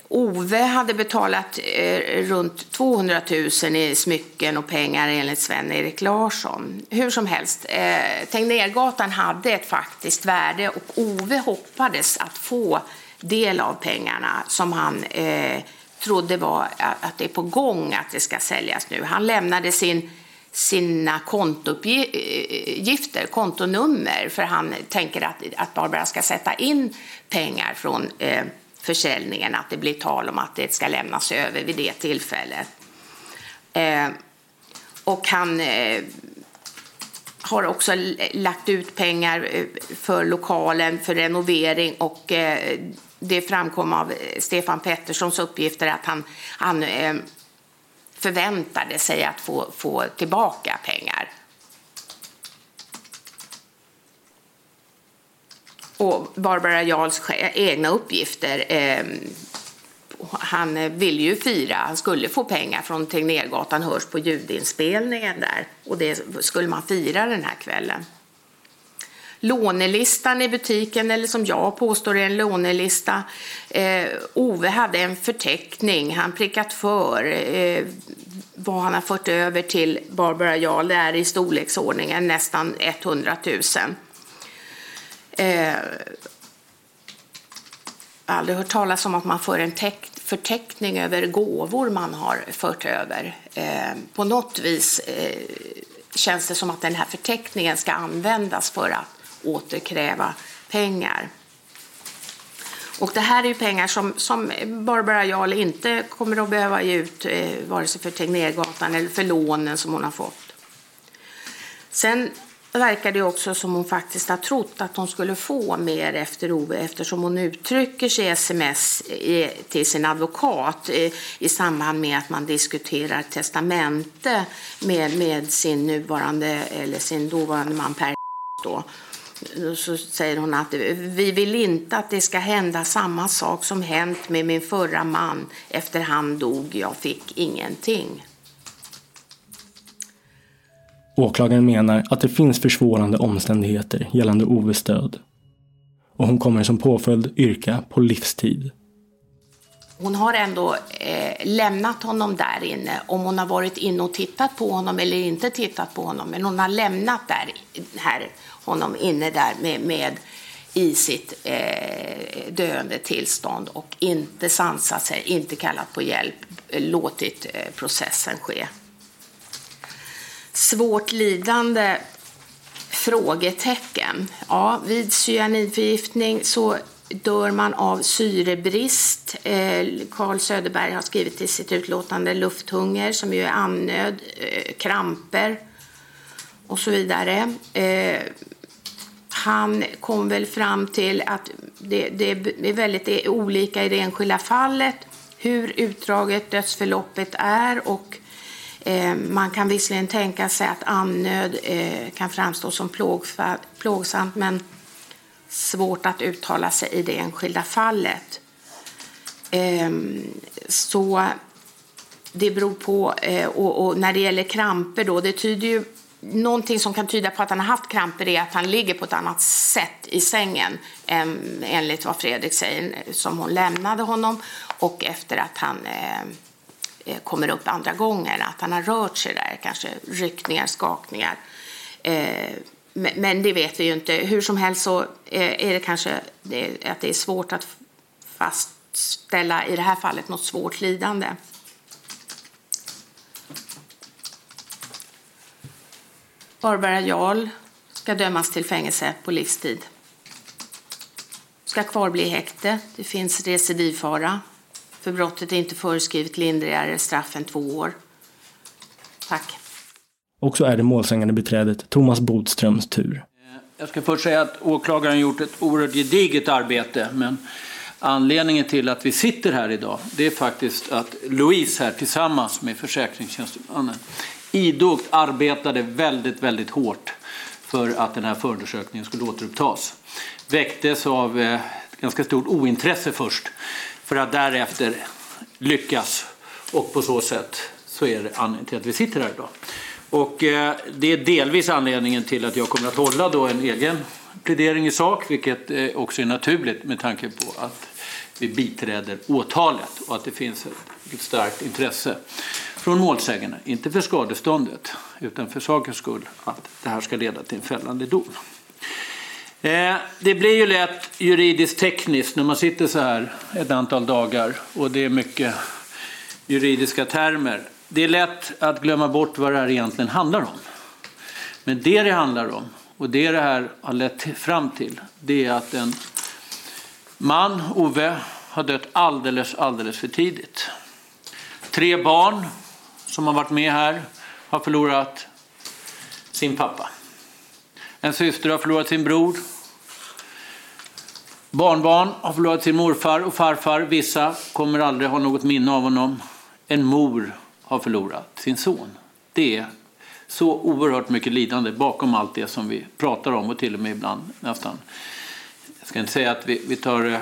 Ove hade betalat eh, runt 200 000 i smycken och pengar enligt Sven-Erik Larsson. Hur som helst, eh, Tegnérgatan hade ett faktiskt värde och Ove hoppades att få del av pengarna som han eh, trodde var eh, att det är på gång att det ska säljas nu. Han lämnade sin sina kontouppgifter, kontonummer, för han tänker att, att Barbara ska sätta in pengar från eh, försäljningen, att det blir tal om att det ska lämnas över vid det tillfället. Eh, och han eh, har också lagt ut pengar eh, för lokalen, för renovering och eh, det framkom av Stefan Petterssons uppgifter att han, han eh, förväntade sig att få, få tillbaka pengar. Och Barbara Jarls egna uppgifter. Eh, han ville ju fira, han skulle få pengar från Tegnérgatan hörs på ljudinspelningen där. Och det skulle man fira den här kvällen. Lånelistan i butiken, eller som jag påstår är en lånelista. Eh, Ove hade en förteckning, han prickat för eh, vad han har fört över till Barbara Jarl. Det är i storleksordningen nästan 100 000. Eh, aldrig hört talas om att man får en förteckning över gåvor man har fört över. Eh, på något vis eh, känns det som att den här förteckningen ska användas för att återkräva pengar. Och det här är ju pengar som, som Barbara Jarl inte kommer att behöva ge ut eh, vare sig för Tegnérgatan eller för lånen som hon har fått. Sen verkar det också som hon faktiskt har trott att hon skulle få mer efter Ove eftersom hon uttrycker sig i sms eh, till sin advokat i, i samband med att man diskuterar testamente med, med sin nuvarande eller sin dåvarande man Per då. Så säger hon att vi vill inte att det ska hända samma sak som hänt med min förra man efter han dog. Jag fick ingenting. Åklagaren menar att det finns försvårande omständigheter gällande Oves död. Och hon kommer som påföljd yrka på livstid. Hon har ändå eh, lämnat honom där inne. Om hon har varit inne och tittat på honom eller inte tittat på honom. Men hon har lämnat där, här, honom inne där med, med i sitt eh, döende tillstånd och inte sansat sig, inte kallat på hjälp, eh, låtit eh, processen ske. Svårt lidande? Frågetecken. Ja, vid cyanidförgiftning så dör man av syrebrist. Eh, Carl Söderberg har skrivit i sitt utlåtande lufthunger som ju är andnöd, eh, kramper och så vidare. Eh, han kom väl fram till att det, det är väldigt olika i det enskilda fallet hur utdraget dödsförloppet är och eh, man kan visserligen tänka sig att andnöd eh, kan framstå som plågsamt men svårt att uttala sig i det enskilda fallet. Ehm, så det beror på, eh, och, när det gäller kramper då, det tyder ju Någonting som kan tyda på att han har haft kramper är att han ligger på ett annat sätt i sängen enligt vad Fredrik säger, som hon lämnade honom och efter att han eh, eh, kommer upp andra gången, att han har rört sig där, kanske ryckningar, skakningar. Eh, men det vet vi ju inte. Hur som helst så eh, är det kanske att det är svårt att fastställa i det här fallet något svårt lidande. Barbara Jarl ska dömas till fängelse på livstid. Ska kvarbli i häkte. Det finns recidivfara. För brottet är inte föreskrivet lindrigare straff än två år. Tack. Och så är det målsägande beträdet Thomas Bodströms tur. Jag ska först säga att åklagaren gjort ett oerhört gediget arbete. Men anledningen till att vi sitter här idag det är faktiskt att Louise här tillsammans med försäkringstjänstemannen idogt arbetade väldigt, väldigt hårt för att den här förundersökningen skulle återupptas. Väcktes av eh, ganska stort ointresse först för att därefter lyckas och på så sätt så är det anledningen till att vi sitter här idag. Och eh, det är delvis anledningen till att jag kommer att hålla då en egen plädering i sak, vilket eh, också är naturligt med tanke på att vi biträder åtalet och att det finns ett, starkt intresse från målsägarna, inte för skadeståndet utan för sakens skull, att det här ska leda till en fällande dom. Eh, det blir ju lätt juridiskt tekniskt när man sitter så här ett antal dagar och det är mycket juridiska termer. Det är lätt att glömma bort vad det här egentligen handlar om. Men det det handlar om och det det här har lett fram till det är att en man, Ove, har dött alldeles, alldeles för tidigt. Tre barn som har varit med här har förlorat sin pappa. En syster har förlorat sin bror. Barnbarn har förlorat sin morfar och farfar. Vissa kommer aldrig ha något minne av honom. En mor har förlorat sin son. Det är så oerhört mycket lidande bakom allt det som vi pratar om och till och med ibland nästan. Jag ska inte säga att vi, vi tar det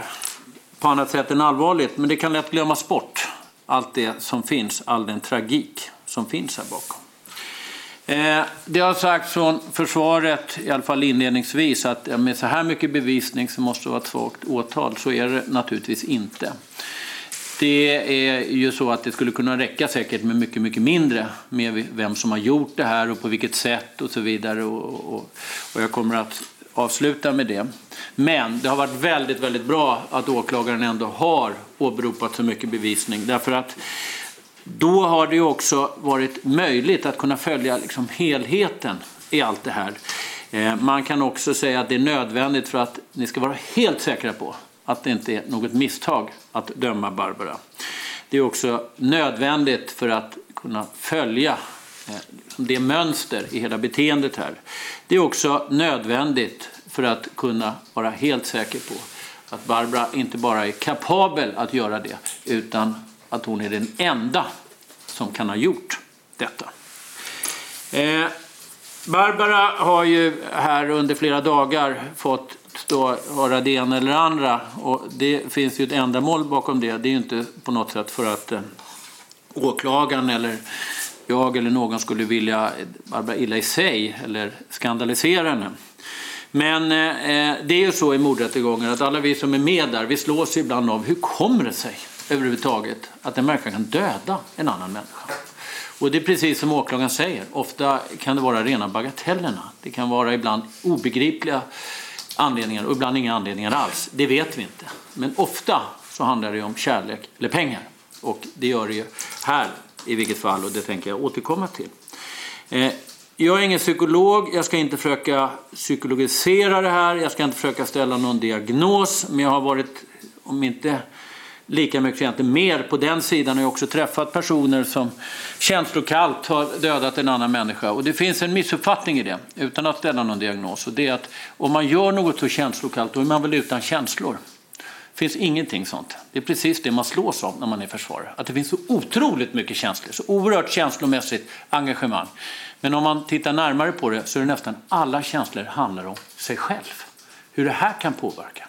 på annat sätt än allvarligt, men det kan lätt glömmas bort. Allt det som finns, all den tragik som finns här bakom. Eh, det har sagts från försvaret, i alla fall inledningsvis, att med så här mycket bevisning så måste det vara ett svagt åtal. Så är det naturligtvis inte. Det är ju så att det skulle kunna räcka säkert med mycket, mycket mindre med vem som har gjort det här och på vilket sätt och så vidare. Och, och, och jag kommer att avsluta med det. Men det har varit väldigt, väldigt bra att åklagaren ändå har åberopat så mycket bevisning därför att då har det ju också varit möjligt att kunna följa liksom helheten i allt det här. Eh, man kan också säga att det är nödvändigt för att ni ska vara helt säkra på att det inte är något misstag att döma Barbara. Det är också nödvändigt för att kunna följa eh, det mönster i hela beteendet här. Det är också nödvändigt för att kunna vara helt säker på att Barbara inte bara är kapabel att göra det utan att hon är den enda som kan ha gjort detta. Eh, Barbara har ju här under flera dagar fått stå höra det ena eller andra och det finns ju ett ändamål bakom det. Det är ju inte på något sätt för att eh, åklagaren eller jag eller någon skulle vilja Barbara illa i sig eller skandalisera henne. Men eh, eh, det är ju så i mordrättegångar att alla vi som är med där, vi slås ibland av hur kommer det sig överhuvudtaget att en människa kan döda en annan människa? Och det är precis som åklagaren säger, ofta kan det vara rena bagatellerna. Det kan vara ibland obegripliga anledningar och ibland inga anledningar alls. Det vet vi inte. Men ofta så handlar det om kärlek eller pengar. Och det gör det ju här i vilket fall och det tänker jag återkomma till. Eh, jag är ingen psykolog, jag ska inte försöka psykologisera det här, jag ska inte försöka ställa någon diagnos, men jag har varit, om inte lika mycket egentligen mer på den sidan har jag har också träffat personer som känslokallt har dödat en annan människa. Och det finns en missuppfattning i det, utan att ställa någon diagnos. Och det är att om man gör något så känslokallt, då är man väl utan känslor. Det finns ingenting sånt. Det är precis det man slås av när man är försvarare. Att det finns så otroligt mycket känslor, så oerhört känslomässigt engagemang. Men om man tittar närmare på det så är det nästan alla känslor handlar om sig själv. Hur det här kan påverka.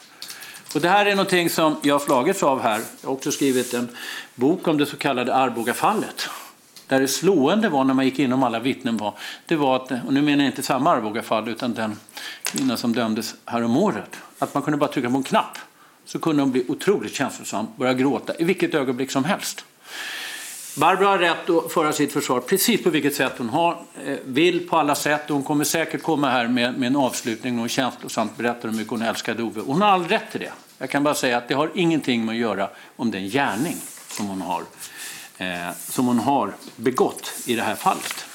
Och det här är någonting som jag har slagits av här. Jag har också skrivit en bok om det så kallade Arbogafallet. Där det slående var när man gick igenom alla vittnen var, det var att, och nu menar jag inte samma Arbogafall utan den kvinna som dömdes häromåret, att man kunde bara trycka på en knapp så kunde hon bli otroligt känslosam, börja gråta i vilket ögonblick som helst. Barbro har rätt att föra sitt försvar precis på vilket sätt hon har, eh, vill på alla sätt hon kommer säkert komma här med, med en avslutning och hon känslosamt berättar hur mycket hon älskade Ove. Hon har all rätt till det. Jag kan bara säga att det har ingenting med att göra om den gärning som hon har, eh, som hon har begått i det här fallet.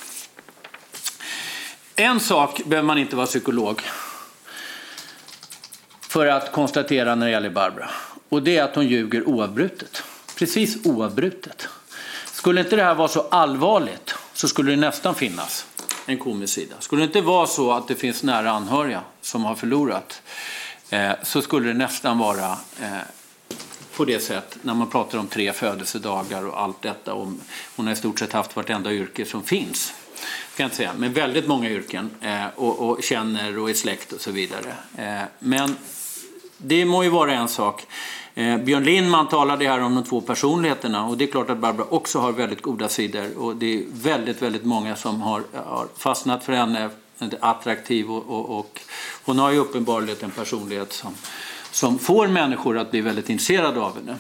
En sak behöver man inte vara psykolog för att konstatera när det gäller Barbara. Och det är att hon ljuger oavbrutet. Precis oavbrutet. Skulle inte det här vara så allvarligt så skulle det nästan finnas en komisk sida. Skulle det inte vara så att det finns nära anhöriga som har förlorat eh, så skulle det nästan vara eh, på det sätt när man pratar om tre födelsedagar och allt detta. Om, hon har i stort sett haft vartenda yrke som finns. Kan jag inte säga, men väldigt många yrken eh, och, och, känner och är släkt och så vidare. Eh, men det må ju vara en sak. Eh, Björn Lindman talade här om de två personligheterna och det är klart att Barbara också har väldigt goda sidor och det är väldigt, väldigt många som har, har fastnat för henne, attraktiv och, och, och hon har ju uppenbarligen en personlighet som, som får människor att bli väldigt intresserade av henne.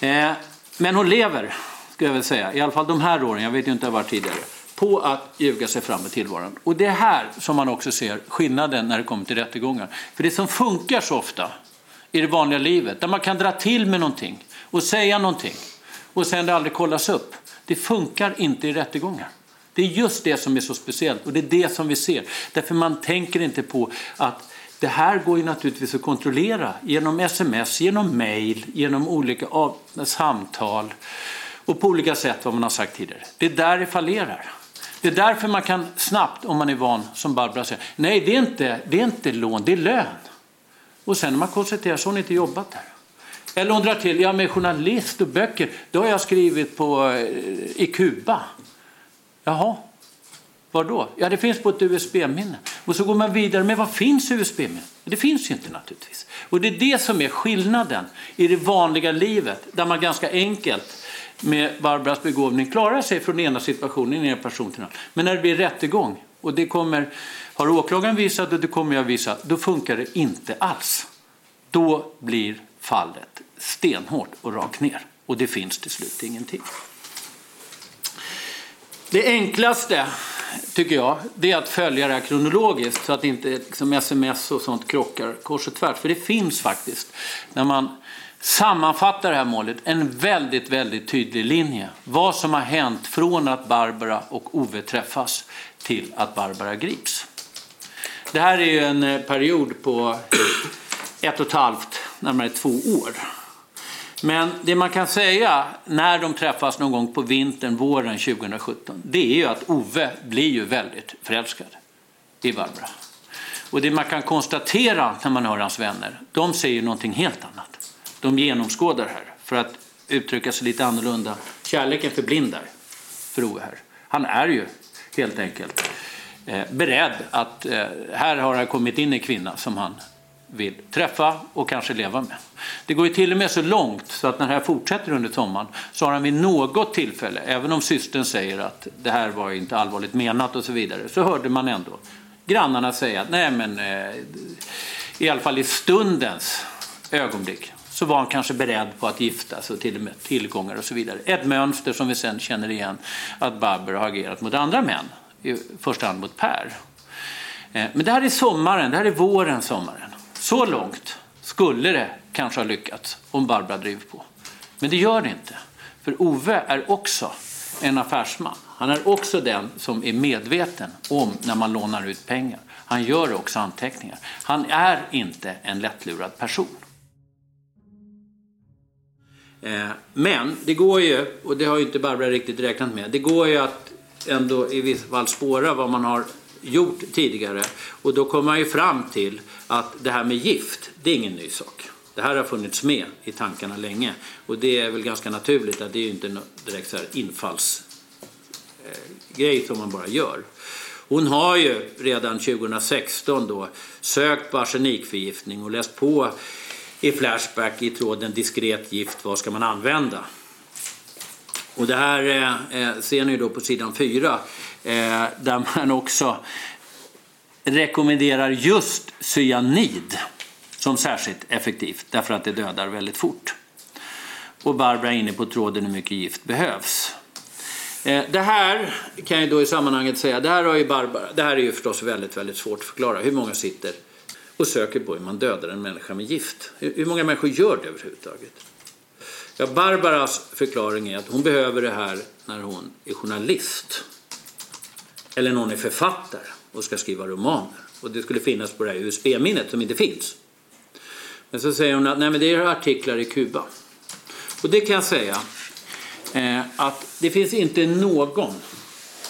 Eh, men hon lever, skulle jag väl säga, i alla fall de här åren, jag vet ju inte hur det var tidigare, på att ljuga sig fram i tillvaron. Och det är här som man också ser skillnaden när det kommer till rättegångar. För det som funkar så ofta i det vanliga livet, där man kan dra till med någonting och säga någonting och sen det aldrig kollas upp, det funkar inte i rättegångar. Det är just det som är så speciellt och det är det som vi ser. Därför man tänker inte på att det här går ju naturligtvis att kontrollera genom sms, genom mail, genom olika samtal och på olika sätt vad man har sagt tidigare. Det är där det fallerar. Det är därför man kan snabbt, om man är van, som Barbara säger, nej det är inte, det är inte lån, det är lön. Och sen när man konstaterar så har hon inte jobbat där. Eller hon drar till, ja men journalist och böcker, det har jag skrivit på, eh, i Kuba. Jaha, var då? Ja, det finns på ett USB-minne. Och så går man vidare, men vad finns USB-minne? Det finns ju inte naturligtvis. Och det är det som är skillnaden i det vanliga livet, där man ganska enkelt med Barbaras begåvning klarar sig från ena situationen i en person till en annan. Men när det blir rättegång, och det kommer, har åklagaren visat och det kommer jag visa, då funkar det inte alls. Då blir fallet stenhårt och rakt ner. Och det finns till slut ingenting. Det enklaste, tycker jag, det är att följa det här kronologiskt så att inte liksom sms och sånt krockar kors och tvärs. För det finns faktiskt, när man sammanfattar det här målet, en väldigt, väldigt tydlig linje. Vad som har hänt från att Barbara och Ove träffas till att Barbara grips. Det här är ju en eh, period på ett och ett halvt, närmare två år. Men det man kan säga när de träffas någon gång på vintern, våren 2017, det är ju att Ove blir ju väldigt förälskad i Barbara. Och det man kan konstatera när man hör hans vänner, de säger någonting helt annat. De genomskådar här, för att uttrycka sig lite annorlunda. Kärleken förblindar för Ove här. Han är ju helt enkelt eh, beredd att, eh, här har det kommit in en kvinna som han vill träffa och kanske leva med. Det går ju till och med så långt så att när det här fortsätter under sommaren så har han vid något tillfälle, även om systern säger att det här var inte allvarligt menat och så vidare, så hörde man ändå grannarna säga att nej men eh, i alla fall i stundens ögonblick så var han kanske beredd på att gifta sig och till och med tillgångar och så vidare. Ett mönster som vi sen känner igen att Barbara har agerat mot andra män, i första hand mot Per. Eh, men det här är sommaren, det här är våren, sommaren. Så långt skulle det kanske ha lyckats om Barbara driver på. Men det gör det inte. För Ove är också en affärsman. Han är också den som är medveten om när man lånar ut pengar. Han gör också anteckningar. Han är inte en lättlurad person. Eh, men det går ju, och det har ju inte Barbara riktigt räknat med, det går ju att ändå i vissa fall spåra vad man har gjort tidigare. Och då kommer man ju fram till att det här med gift, det är ingen ny sak. Det här har funnits med i tankarna länge och det är väl ganska naturligt att det är ju inte direkt så här infallsgrej eh, som man bara gör. Hon har ju redan 2016 då sökt på arsenikförgiftning och läst på i Flashback i tråden diskret gift, vad ska man använda? Och det här eh, eh ser ni då på sidan 4 eh, där man också rekommenderar just cyanid som särskilt effektivt därför att det dödar väldigt fort. Och Barbara är inne på tråden hur mycket gift behövs. Eh, det här kan jag då i sammanhanget säga, det här, har ju Barbara, det här är ju förstås väldigt, väldigt svårt att förklara. Hur många sitter och söker på hur man dödar en människa med gift? Hur många människor gör det överhuvudtaget? Ja, Barbaras förklaring är att hon behöver det här när hon är journalist. Eller när hon är författare och ska skriva romaner. Och det skulle finnas på det här USB-minnet som inte finns. Men så säger hon att nej, men det är artiklar i Kuba. Och det kan jag säga eh, att det finns inte någon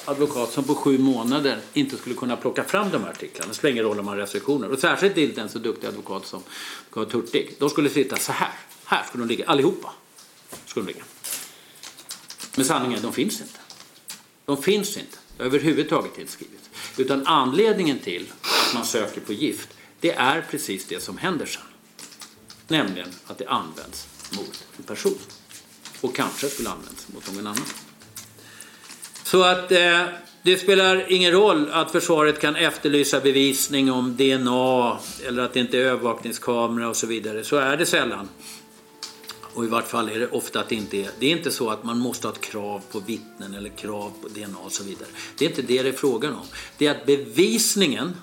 advokat som på sju månader inte skulle kunna plocka fram de här artiklarna. Det spelar ingen roll om man har restriktioner. Och särskilt inte en så duktig advokat som Carl Hurtig. De skulle sitta så här. Här skulle de ligga, allihopa. Skulle de ligga. Men sanningen, de finns inte. De finns inte överhuvudtaget inte skrivits. Utan anledningen till att man söker på gift, det är precis det som händer sen. Nämligen att det används mot en person. Och kanske skulle användas mot någon annan. Så att eh, det spelar ingen roll att försvaret kan efterlysa bevisning om DNA eller att det inte är övervakningskamera och så vidare. Så är det sällan. Och i vart fall är det ofta att det inte är. Det är inte så att man måste ha ett krav på vittnen eller krav på DNA och så vidare. Det är inte det det är frågan om. Det är att bevisningen,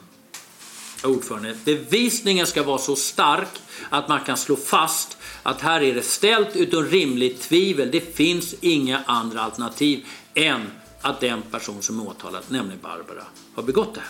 ordförande, bevisningen ska vara så stark att man kan slå fast att här är det ställt utom rimligt tvivel. Det finns inga andra alternativ än att den person som är åtalad, nämligen Barbara, har begått det här.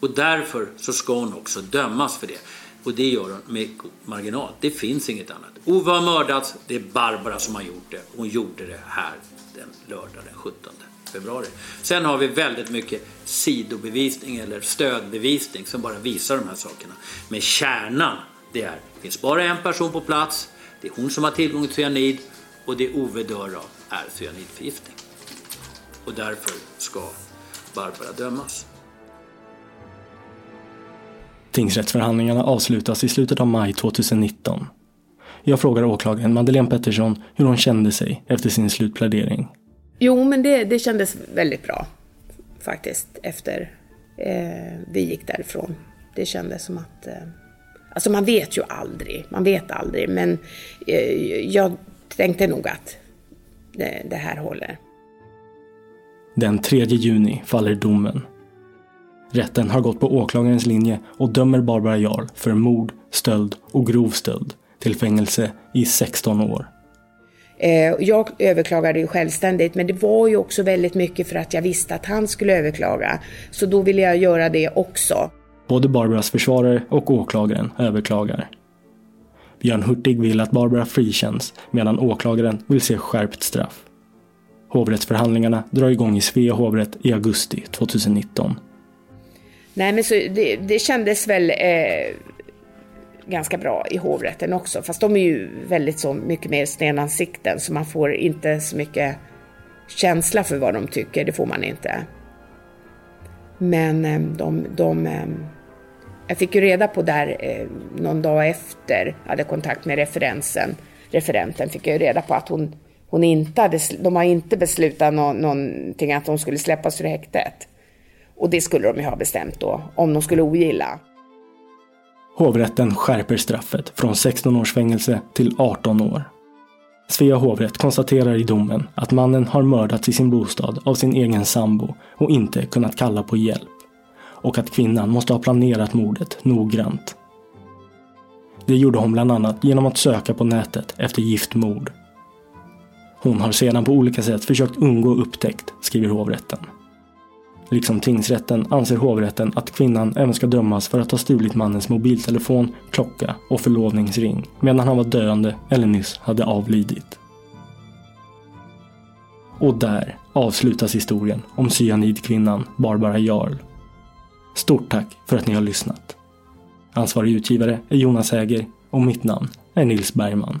Och därför så ska hon också dömas för det. Och det gör hon med marginal. Det finns inget annat. Ove har mördats, det är Barbara som har gjort det. Hon gjorde det här den lördag den 17 februari. Sen har vi väldigt mycket sidobevisning eller stödbevisning som bara visar de här sakerna. Men kärnan, det är, det finns bara en person på plats, det är hon som har tillgång till cyanid och det Ove dör av är cyanidförgiftning. Och därför ska Barbara dömas. Tingsrättsförhandlingarna avslutas i slutet av maj 2019. Jag frågar åklagaren Madeleine Pettersson hur hon kände sig efter sin slutplädering. Jo, men det, det kändes väldigt bra faktiskt efter eh, vi gick därifrån. Det kändes som att... Eh, alltså man vet ju aldrig, man vet aldrig, men eh, jag tänkte nog att det, det här håller. Den 3 juni faller domen. Rätten har gått på åklagarens linje och dömer Barbara Jarl för mord, stöld och grov stöld till fängelse i 16 år. Eh, jag överklagade ju självständigt men det var ju också väldigt mycket för att jag visste att han skulle överklaga. Så då ville jag göra det också. Både Barbaras försvarare och åklagaren överklagar. Björn Hurtig vill att Barbara frikänns medan åklagaren vill se skärpt straff. Hovrättsförhandlingarna drar igång i Svea hovrätt i augusti 2019. Nej men så det, det kändes väl eh, ganska bra i hovrätten också. Fast de är ju väldigt så mycket mer stenansikten så man får inte så mycket känsla för vad de tycker, det får man inte. Men eh, de, de eh, jag fick ju reda på där eh, någon dag efter, jag hade kontakt med referensen, referenten, fick jag ju reda på att hon, hon inte hade, de har inte beslutat nå, någonting att hon skulle släppas ur häktet. Och det skulle de ju ha bestämt då, om de skulle ogilla. Hovrätten skärper straffet från 16 års fängelse till 18 år. Svea hovrätt konstaterar i domen att mannen har mördats i sin bostad av sin egen sambo och inte kunnat kalla på hjälp. Och att kvinnan måste ha planerat mordet noggrant. Det gjorde hon bland annat genom att söka på nätet efter giftmord. Hon har sedan på olika sätt försökt undgå upptäckt, skriver hovrätten. Liksom tingsrätten anser hovrätten att kvinnan även ska dömas för att ha stulit mannens mobiltelefon, klocka och förlovningsring medan han var döende eller nyss hade avlidit. Och där avslutas historien om cyanidkvinnan Barbara Jarl. Stort tack för att ni har lyssnat. Ansvarig utgivare är Jonas Häger och mitt namn är Nils Bergman.